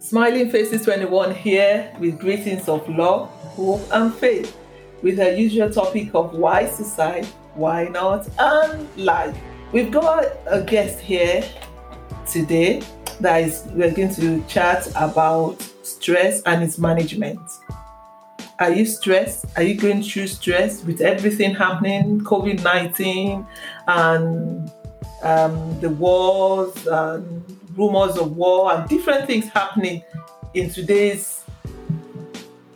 Smiling Faces 21 here with greetings of love, hope, and faith with our usual topic of why suicide, why not, and life. We've got a guest here today that is we're going to chat about stress and its management. Are you stressed? Are you going through stress with everything happening, COVID 19 and um, the wars and rumors of war and different things happening in today's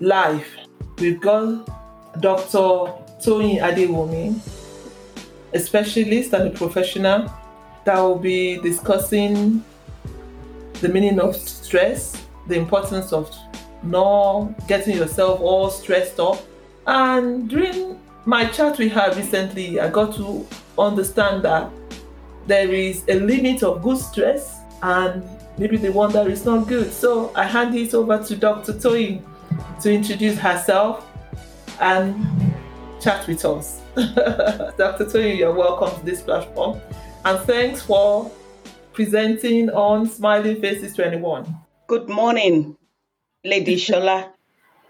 life? We've got Dr. Toyin Adewumi, a specialist and a professional that will be discussing the meaning of stress, the importance of not getting yourself all stressed up. And during my chat we had recently, I got to understand that there is a limit of good stress and maybe the one that is not good. So I hand it over to Dr. Toyin to introduce herself and chat with us. Dr. Toyin, you're welcome to this platform. And thanks for presenting on Smiling Faces 21. Good morning, Lady Shola.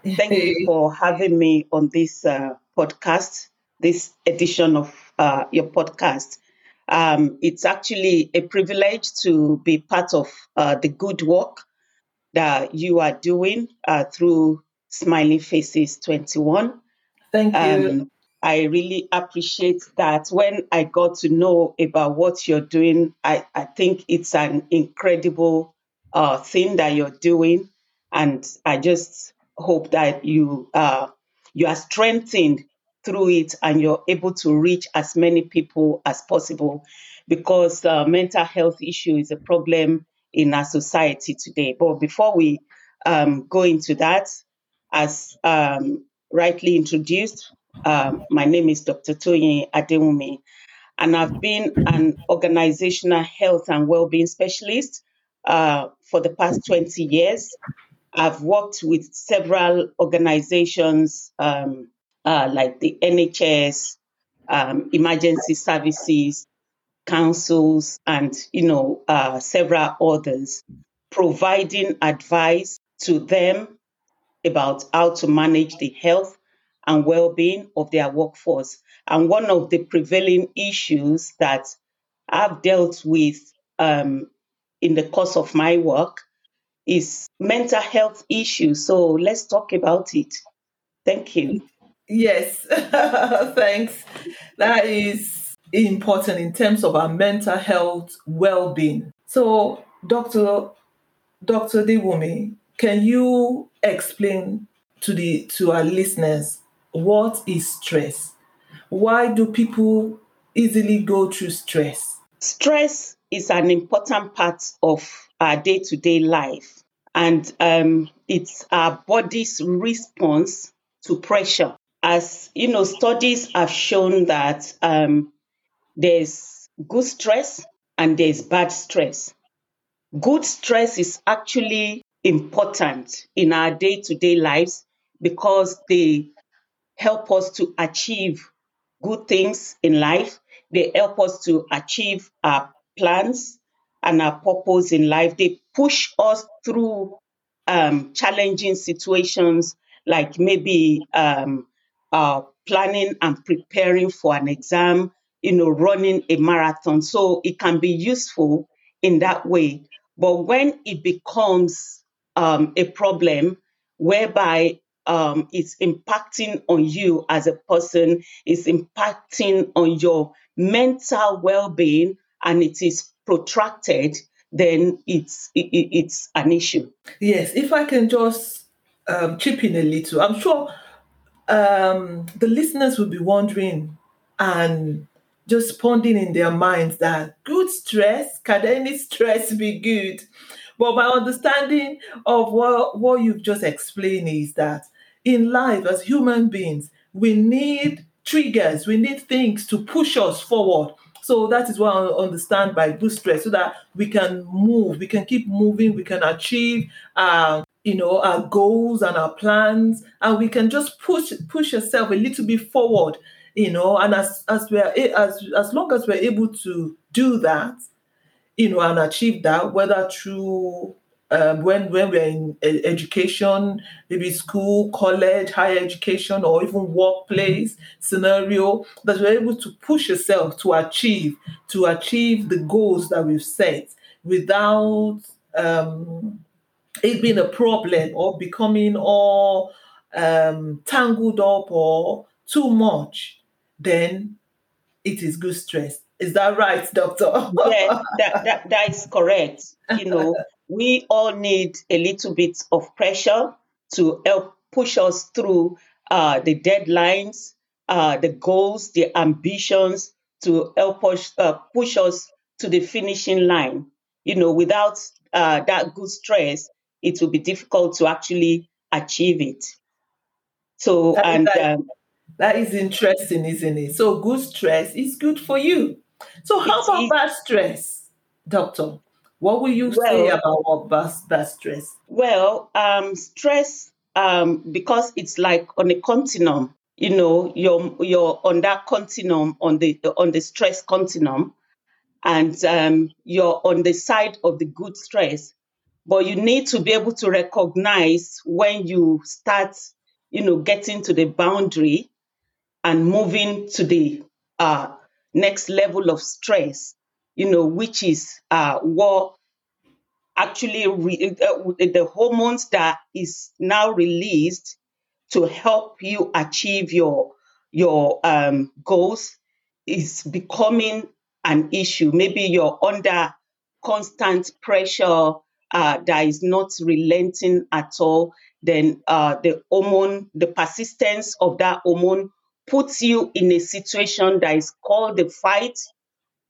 Thank you for having me on this uh, podcast, this edition of uh, your podcast. Um, it's actually a privilege to be part of uh, the good work that you are doing uh, through Smiling Faces 21. Thank you. Um, I really appreciate that. When I got to know about what you're doing, I, I think it's an incredible uh, thing that you're doing. And I just hope that you uh, you are strengthened through it and you're able to reach as many people as possible because uh, mental health issue is a problem in our society today. But before we um, go into that, as um, rightly introduced, um, my name is Dr. Toyin Adewumi, and I've been an organizational health and well-being specialist uh, for the past 20 years. I've worked with several organizations um, uh, like the NHS, um, emergency services, councils, and you know uh, several others, providing advice to them about how to manage the health and well-being of their workforce. And one of the prevailing issues that I've dealt with um, in the course of my work is mental health issues. So let's talk about it. Thank you. Yes, thanks. That is important in terms of our mental health well-being. So, Dr. Dr. Dewumi, can you explain to the to our listeners what is stress? Why do people easily go through stress? Stress is an important part of our day to day life, and um, it's our body's response to pressure. As you know, studies have shown that um, there's good stress and there's bad stress. Good stress is actually important in our day to day lives because they help us to achieve good things in life. They help us to achieve our plans and our purpose in life. They push us through um, challenging situations like maybe um, uh, planning and preparing for an exam, you know, running a marathon. So it can be useful in that way. But when it becomes um, a problem whereby um, it's impacting on you as a person, it's impacting on your mental well-being, and it is protracted, then it's it, it's an issue. Yes, if I can just um, chip in a little, I'm sure um, the listeners will be wondering and just pondering in their minds that good stress can any stress be good? But my understanding of what, what you've just explained is that in life as human beings, we need triggers, we need things to push us forward. So that is what I understand by good stress, so that we can move, we can keep moving, we can achieve our, you know, our goals and our plans, and we can just push push yourself a little bit forward, you know. And as as we are as as long as we're able to do that, you know, and achieve that, whether through um, when when we're in education, maybe school, college, higher education, or even workplace scenario, that we're able to push yourself to achieve to achieve the goals that we've set without um, it being a problem or becoming all um, tangled up or too much, then it is good stress. Is that right, doctor? yeah, that, that, that is correct. You know, we all need a little bit of pressure to help push us through uh, the deadlines, uh, the goals, the ambitions to help us uh, push us to the finishing line. You know, without uh, that good stress, it will be difficult to actually achieve it. So, that, and that, um, that is interesting, isn't it? So, good stress is good for you. So, how about is, bad stress, doctor? What will you well, say about what bad, bad stress? Well, um, stress, um, because it's like on a continuum. You know, you're you're on that continuum on the on the stress continuum, and um, you're on the side of the good stress. But you need to be able to recognize when you start, you know, getting to the boundary and moving to the uh, next level of stress, you know, which is uh, what actually re- uh, the hormones that is now released to help you achieve your your um, goals is becoming an issue. Maybe you're under constant pressure uh, that is not relenting at all. Then uh, the hormone, the persistence of that hormone puts you in a situation that is called the fight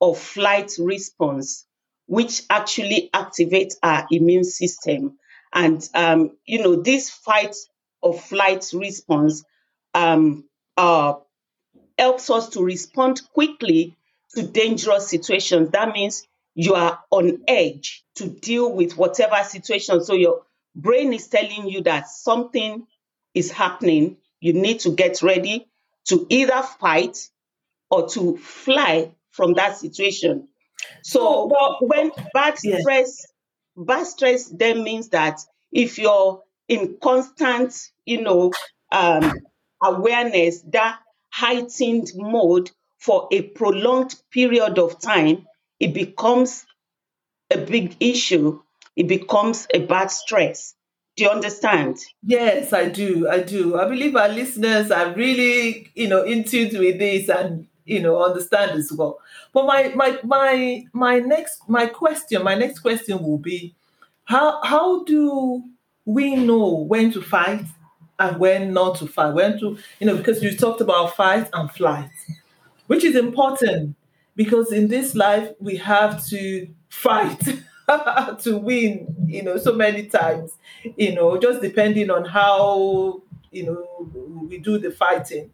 or flight response, which actually activates our immune system. And, um, you know, this fight or flight response um, uh, helps us to respond quickly to dangerous situations. That means you are on edge to deal with whatever situation. So your brain is telling you that something is happening. You need to get ready to either fight or to fly from that situation. So well, when bad yeah. stress, bad stress then means that if you're in constant, you know, um, awareness, that heightened mode for a prolonged period of time, it becomes a big issue. It becomes a bad stress. Do you understand? Yes, I do. I do. I believe our listeners are really, you know, in tune with this and you know understand as well. But my my my my next my question, my next question will be, how how do we know when to fight and when not to fight? When to you know because you talked about fight and flight, which is important because in this life we have to fight. to win, you know, so many times, you know, just depending on how, you know, we do the fighting.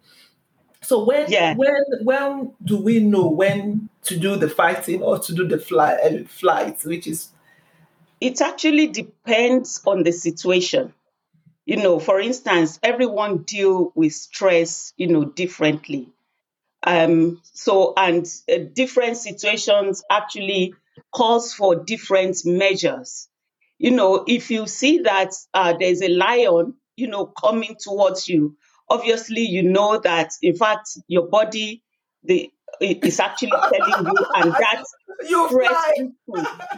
So when yeah. when when do we know when to do the fighting or to do the fly, uh, flight, which is it actually depends on the situation. You know, for instance, everyone deal with stress, you know, differently. Um, so and uh, different situations actually calls for different measures. You know, if you see that uh, there's a lion, you know, coming towards you, obviously you know that in fact your body the is actually telling you, and that you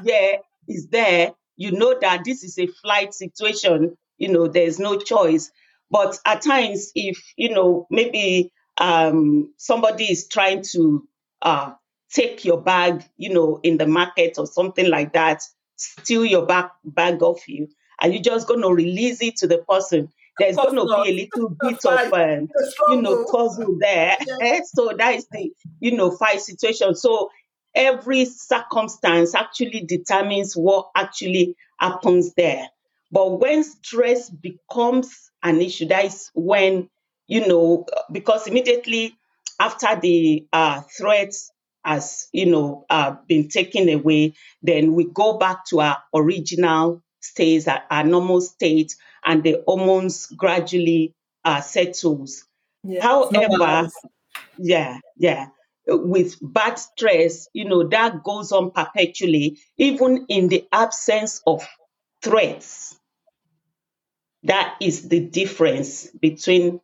yeah is there. You know that this is a flight situation. You know, there's no choice. But at times, if you know, maybe um, somebody is trying to uh, take your bag, you know, in the market or something like that, steal your bag bag off you, and you're just going to release it to the person. There's going to be a little bit of, um, you know, puzzle there. Yeah. so that is the, you know, fight situation. So every circumstance actually determines what actually happens there. But when stress becomes an issue, that is when, you know, because immediately after the uh, threats has you know uh, been taken away, then we go back to our original state, our normal state, and the hormones gradually uh, settles. Yeah, However, yeah, yeah, with bad stress, you know that goes on perpetually, even in the absence of threats. That is the difference between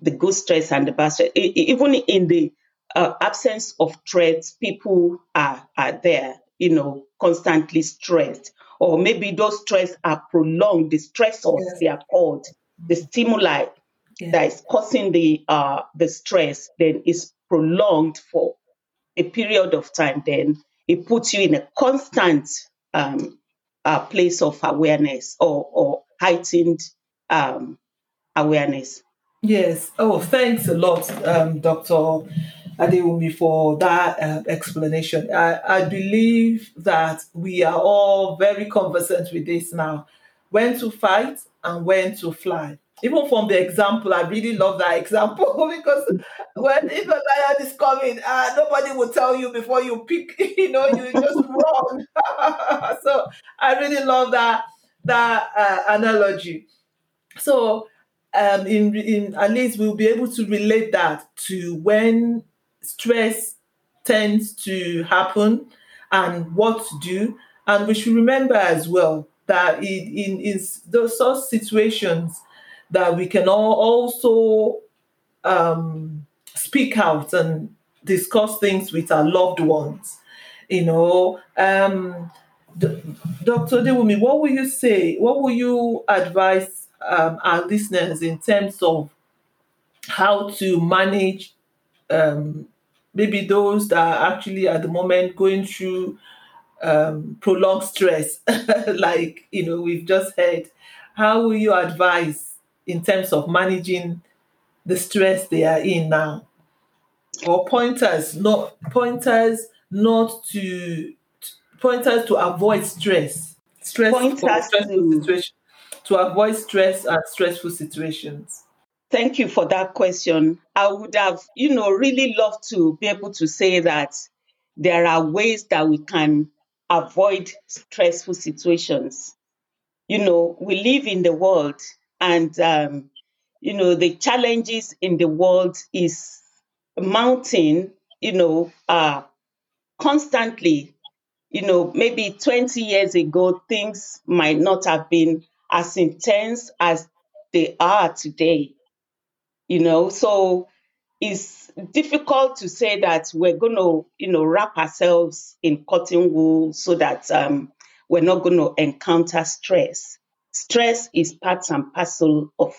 the good stress and the bad stress. Even in the uh, absence of threats, people are, are there, you know, constantly stressed. Or maybe those stress are prolonged, the stressors Yes. they are called, the stimuli Yeah. that is causing the uh, the stress, then is prolonged for a period of time, then it puts you in a constant um, uh, place of awareness or, or heightened um, awareness. Yes. Oh, thanks a lot, um, Dr. Adewumi, for that uh, explanation. I, I believe that we are all very conversant with this now. When to fight and when to fly. Even from the example, I really love that example because when if a lion is coming, uh, nobody will tell you before you pick, you know, you just run. so I really love that that uh, analogy. So um, in, in at least we'll be able to relate that to when stress tends to happen and what to do. And we should remember as well that it, in, in those situations that we can all also um, speak out and discuss things with our loved ones. You know, um, Dr. Dewumi, what will you say? What will you advise um, our listeners in terms of how to manage um, maybe those that are actually at the moment going through um, prolonged stress, like you know we've just heard? How will you advise in terms of managing the stress they are in now? Or pointers, not pointers, not to pointers to avoid stress, stress Pointers stressful to- situation, to avoid stress and stressful situations. Thank you for that question. I would have, you know, really loved to be able to say that there are ways that we can avoid stressful situations. You know, we live in the world, and um, you know, the challenges in the world is mounting. You know, uh, constantly. You know, maybe 20 years ago, things might not have been as intense as they are today you know? So it's difficult to say that we're going to you know wrap ourselves in cotton wool so that um, we're not going to encounter stress. Stress is part and parcel of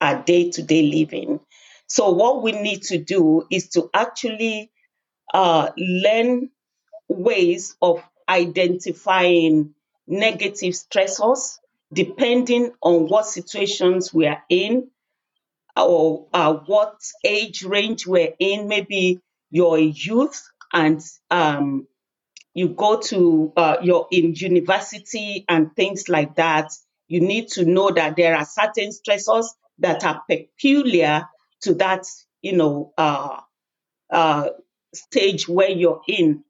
our day-to-day living. So what we need to do is to actually uh, learn ways of identifying negative stressors depending on what situations we are in or uh, what age range we're in. Maybe you're a youth and um, you go to uh, you're in university and things like that. You need to know that there are certain stressors that are peculiar to that, you know, uh, uh, stage where you're in.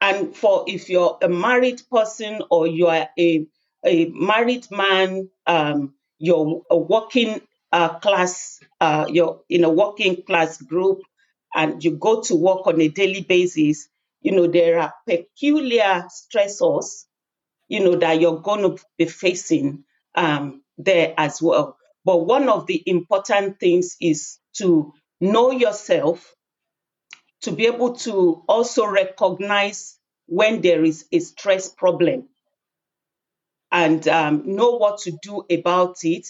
And for if you're a married person or you are a, a married man, um, you're a working uh, class, uh, you're in a working class group, and you go to work on a daily basis, you know, there are peculiar stressors, you know, that you're going to be facing um, there as well. But one of the important things is to know yourself to be able to also recognize when there is a stress problem and um, know what to do about it.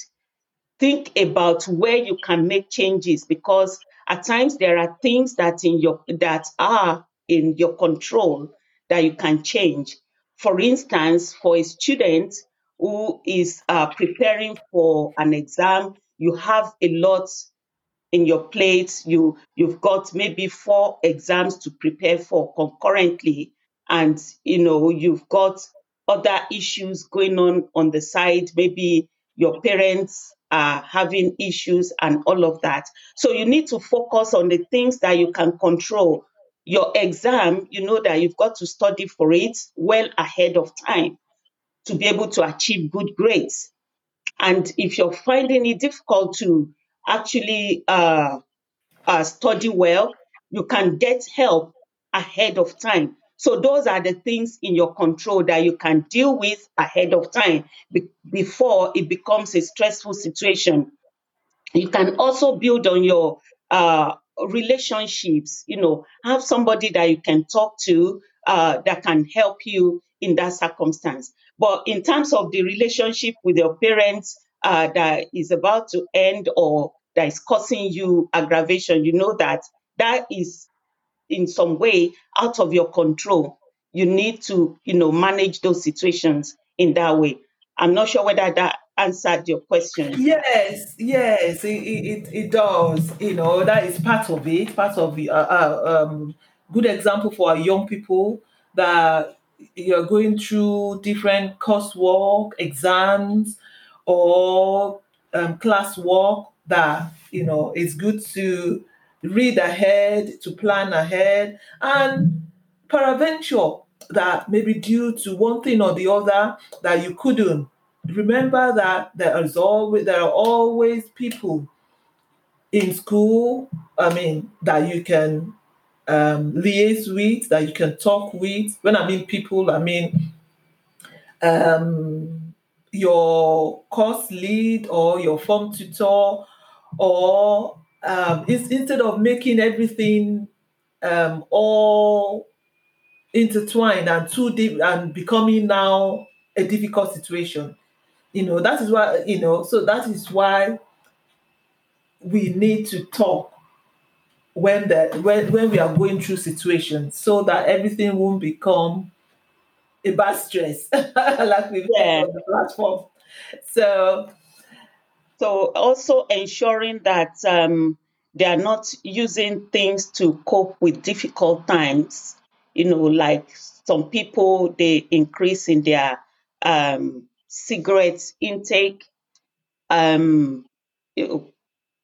Think about where you can make changes because at times there are things that in your that are in your control that you can change. For instance, for a student who is uh, preparing for an exam, you have a lot in your plate you you've got maybe four exams to prepare for concurrently and you know you've got other issues going on on the side. Maybe your parents are having issues and all of that. So you need to focus on the things that you can control. Your exam you know that you've got to study for it well ahead of time to be able to achieve good grades. And if you're finding it difficult to actually uh, uh, study well, you can get help ahead of time So those are the things in your control that you can deal with ahead of time be- before it becomes a stressful situation. You can also build on your uh, relationships. You know, have somebody that you can talk to uh, that can help you in that circumstance. But in terms of the relationship with your parents uh, that is about to end or that is causing you aggravation, you know that that is in some way out of your control. You need to, you know, manage those situations in that way. I'm not sure whether that answered your question. Yes, yes, it, it, it does. You know, that is part of it, part of the uh, uh, um, good example for our young people that you're going through different coursework, exams, or um, class work that, you know, it's good to read ahead, to plan ahead, and peradventure that maybe due to one thing or the other that you couldn't. Remember that there is always there are always people in school i mean that you can um, liaise with that you can talk with. When i mean people i mean um, your course lead or your form tutor or um, instead of making everything um, all intertwined and too deep and becoming now a difficult situation you know that is why you know so that is why we need to talk when the when, when we are going through situations so that everything won't become a bad stress like we've yeah. on the platform so so also ensuring that um, they are not using things to cope with difficult times. You know like some people they increase in their um, cigarette intake um,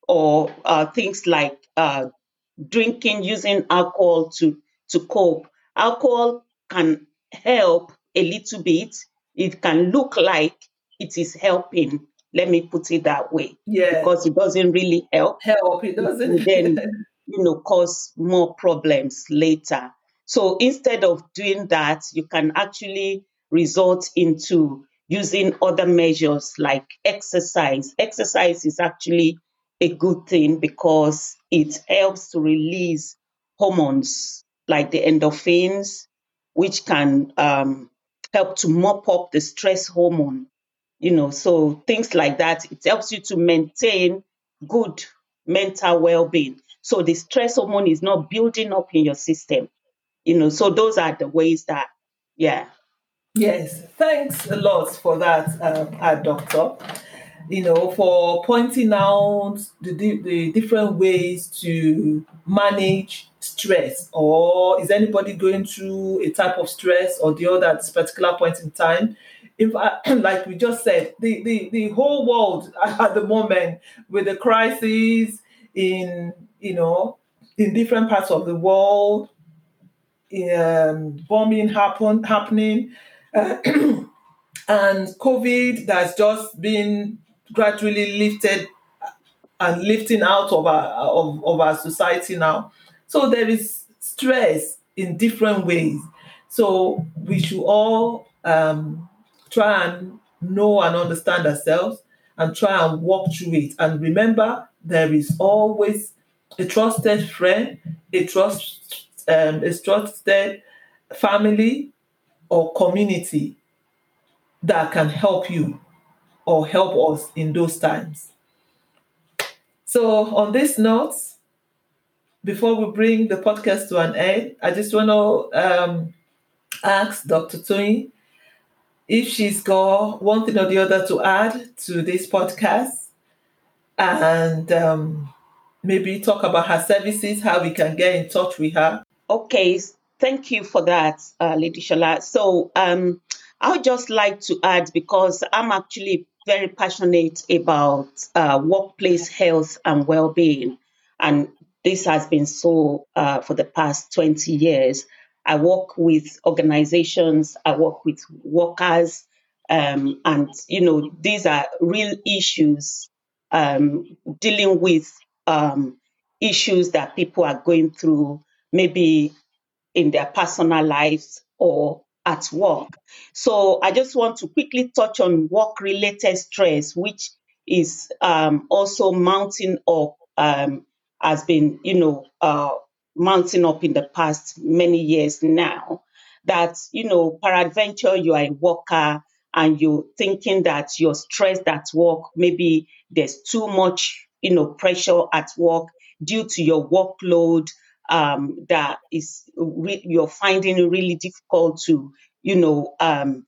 or uh, things like uh, drinking using alcohol to to cope. Alcohol can help a little bit. It can look like it is helping let me put it that way. Yeah. Because it doesn't really help. Help. It doesn't. then you know cause more problems later. So instead of doing that you can actually result into using other measures like exercise. Exercise is actually a good thing because it helps to release hormones like the endorphins which can um, help to mop up the stress hormone you know so things like that it helps you to maintain good mental well-being. So the stress hormone is not building up in your system you know so those are the ways that yeah. Yes thanks a lot for that um, uh, doctor. You know for pointing out the, the different ways to manage stress or is anybody going through a type of stress or the other at this particular point in time if I, like we just said the, the the whole world at the moment with the crisis in you know in different parts of the world um, bombing happen, happening uh, and covid that's just been gradually lifted and lifting out of our of, of our society now so there is stress in different ways. So we should all um, try and know and understand ourselves and try and walk through it. And remember, there is always a trusted friend, a trust, um, a trusted family or community that can help you or help us in those times. So, on this note, before we bring the podcast to an end, I just want to um, ask Dr. Toyin if she's got one thing or the other to add to this podcast and um, maybe talk about her services, how we can get in touch with her. Okay, thank you for that, uh, Lady Shola. So um, I would just like to add because I'm actually very passionate about uh, workplace health and well-being. And this has been so uh, for the past 20 years. I work with organizations, I work with workers, um, and you know these are real issues um, dealing with um, issues that people are going through, maybe in their personal lives or at work. So I just want to quickly touch on work related stress, which is um, also mounting up, um, has been, you know, uh, mounting up in the past many years now. That, you know, peradventure, you are a worker and you're thinking that you're stressed at work, maybe there's too much, you know, pressure at work due to your workload um, that is re- you're finding it really difficult to, you know, um,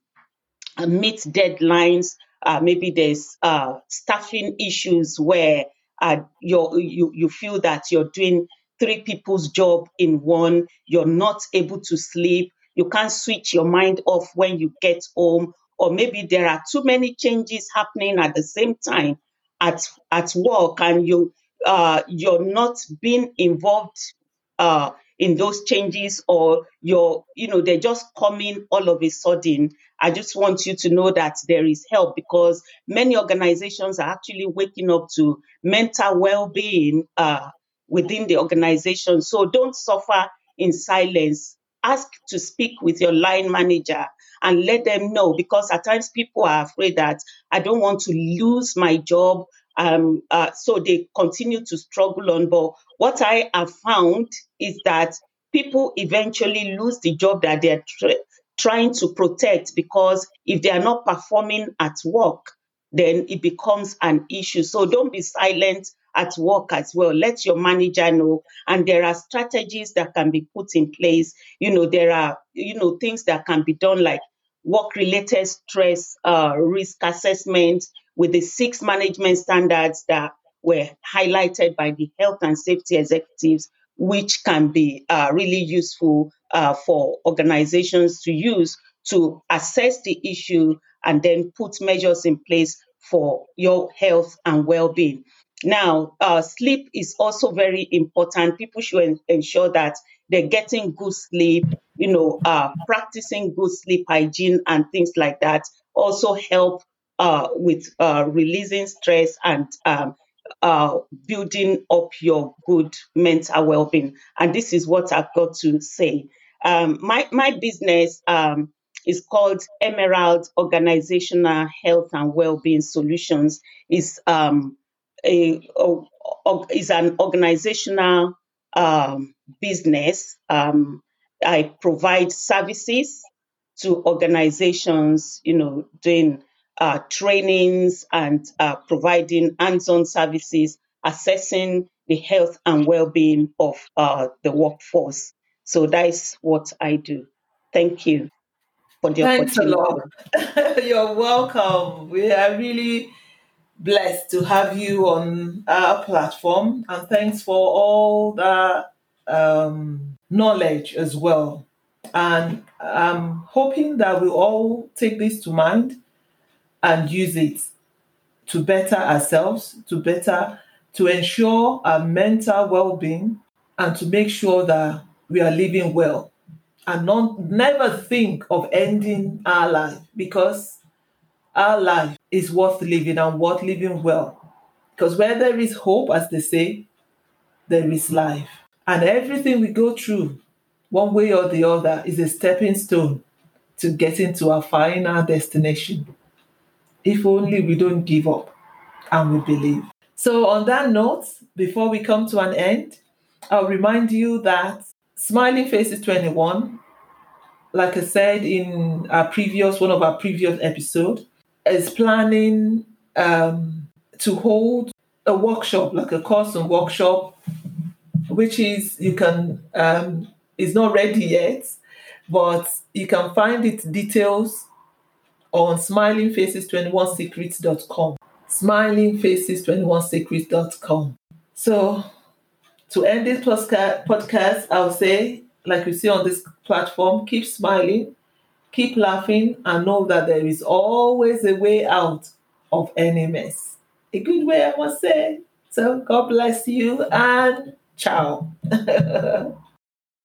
meet deadlines. Uh, maybe there's uh, staffing issues where uh, you you feel that you're doing three people's job in one. You're not able to sleep. You can't switch your mind off when you get home, or maybe there are too many changes happening at the same time at at work, and you uh, you're not being involved uh, in those changes or you're, you know, they're just coming all of a sudden. I just want you to know that there is help because many organizations are actually waking up to mental well-being uh, within the organization. So don't suffer in silence. Ask to speak with your line manager and let them know because at times people are afraid that I don't want to lose my job um, uh, so they continue to struggle on. But what I have found is that people eventually lose the job that they're tra- trying to protect because if they are not performing at work, then it becomes an issue. So don't be silent at work as well. Let your manager know. And there are strategies that can be put in place. You know, there are, you know, things that can be done like work related stress uh, risk assessment with the six management standards that were highlighted by the health and safety executives, which can be uh, really useful uh, for organizations to use to assess the issue and then put measures in place for your health and well being. Now, uh, sleep is also very important. People should ensure that they're getting good sleep, you know, uh, practicing good sleep hygiene and things like that also help uh, with uh, releasing stress and um, uh, building up your good mental well-being. And this is what I've got to say. Um, my my business um, is called Emerald Organizational Health and Well-being Solutions. is um, a, a, a, is an organizational um, business. Um, I provide services to organizations, you know, doing uh, trainings and uh, providing hands-on services, assessing the health and well-being of uh, the workforce. So that is what I do. Thank you for the Thanks opportunity. a lot. You're welcome. We are really blessed to have you on our platform, and thanks for all the um, knowledge as well. And I'm hoping that we all take this to mind and use it to better ourselves, to better, to ensure our mental well being, and to make sure that we are living well. And not, never think of ending our life because our life is worth living and worth living well. Because where there is hope, as they say, there is life. And everything we go through, one way or the other, is a stepping stone to getting to our final destination. If only we don't give up and we believe. So, on that note, before we come to an end, I'll remind you that Smiling Faces 21, like I said in our previous one of our previous episodes, is planning um, to hold a workshop, like a course and workshop, which is you can um, is not ready yet, but you can find its details on smilingfaces21secrets.com. Smilingfaces21secrets.com. So, to end this podcast, I'll say, like you see on this platform, keep smiling, keep laughing, and know that there is always a way out of any mess. A good way, I must say. So, God bless you and ciao.